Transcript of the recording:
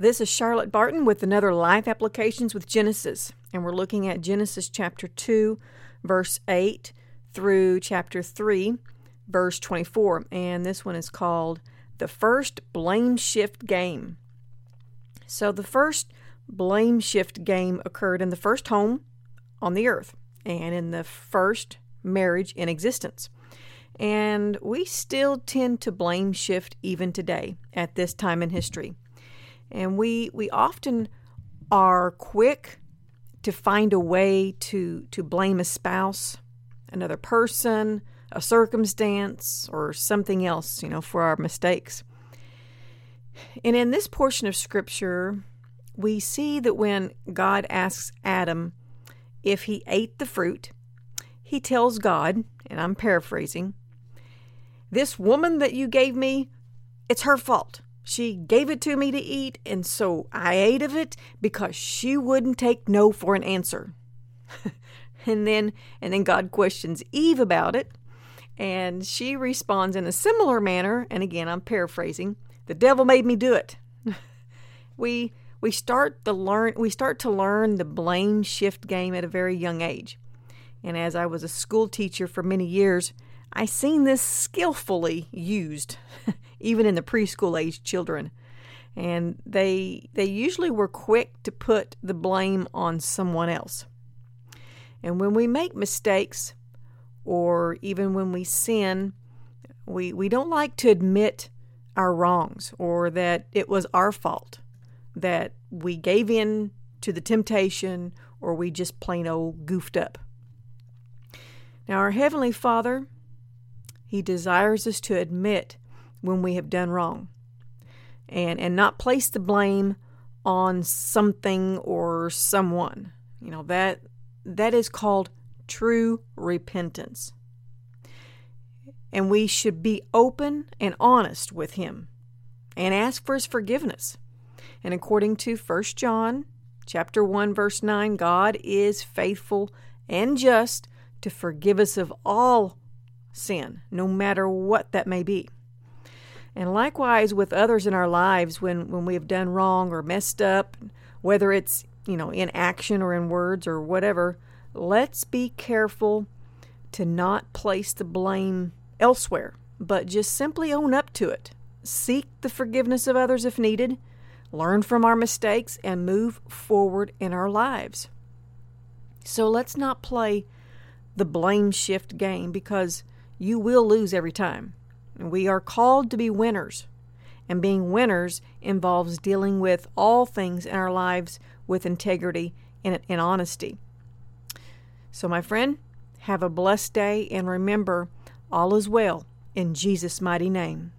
This is Charlotte Barton with another Life Applications with Genesis, and we're looking at Genesis chapter 2, verse 8 through chapter 3, verse 24. And this one is called The First Blame Shift Game. So, the first blame shift game occurred in the first home on the earth and in the first marriage in existence. And we still tend to blame shift even today at this time in history. And we we often are quick to find a way to to blame a spouse, another person, a circumstance, or something else, you know, for our mistakes. And in this portion of scripture, we see that when God asks Adam if he ate the fruit, he tells God, and I'm paraphrasing, this woman that you gave me, it's her fault. She gave it to me to eat, and so I ate of it because she wouldn't take no for an answer. and then and then God questions Eve about it, and she responds in a similar manner, and again I'm paraphrasing, the devil made me do it. we we start the learn we start to learn the blame shift game at a very young age. And as I was a school teacher for many years, I seen this skillfully used, even in the preschool age children. And they they usually were quick to put the blame on someone else. And when we make mistakes, or even when we sin, we, we don't like to admit our wrongs or that it was our fault, that we gave in to the temptation or we just plain old goofed up. Now, our Heavenly Father he desires us to admit when we have done wrong and, and not place the blame on something or someone. You know, that that is called true repentance. And we should be open and honest with him and ask for his forgiveness. And according to 1 John chapter 1 verse 9, God is faithful and just to forgive us of all sin, no matter what that may be. And likewise with others in our lives when, when we have done wrong or messed up, whether it's, you know, in action or in words or whatever, let's be careful to not place the blame elsewhere, but just simply own up to it. Seek the forgiveness of others if needed, learn from our mistakes, and move forward in our lives. So let's not play the blame shift game because you will lose every time. We are called to be winners, and being winners involves dealing with all things in our lives with integrity and, and honesty. So, my friend, have a blessed day, and remember, all is well in Jesus' mighty name.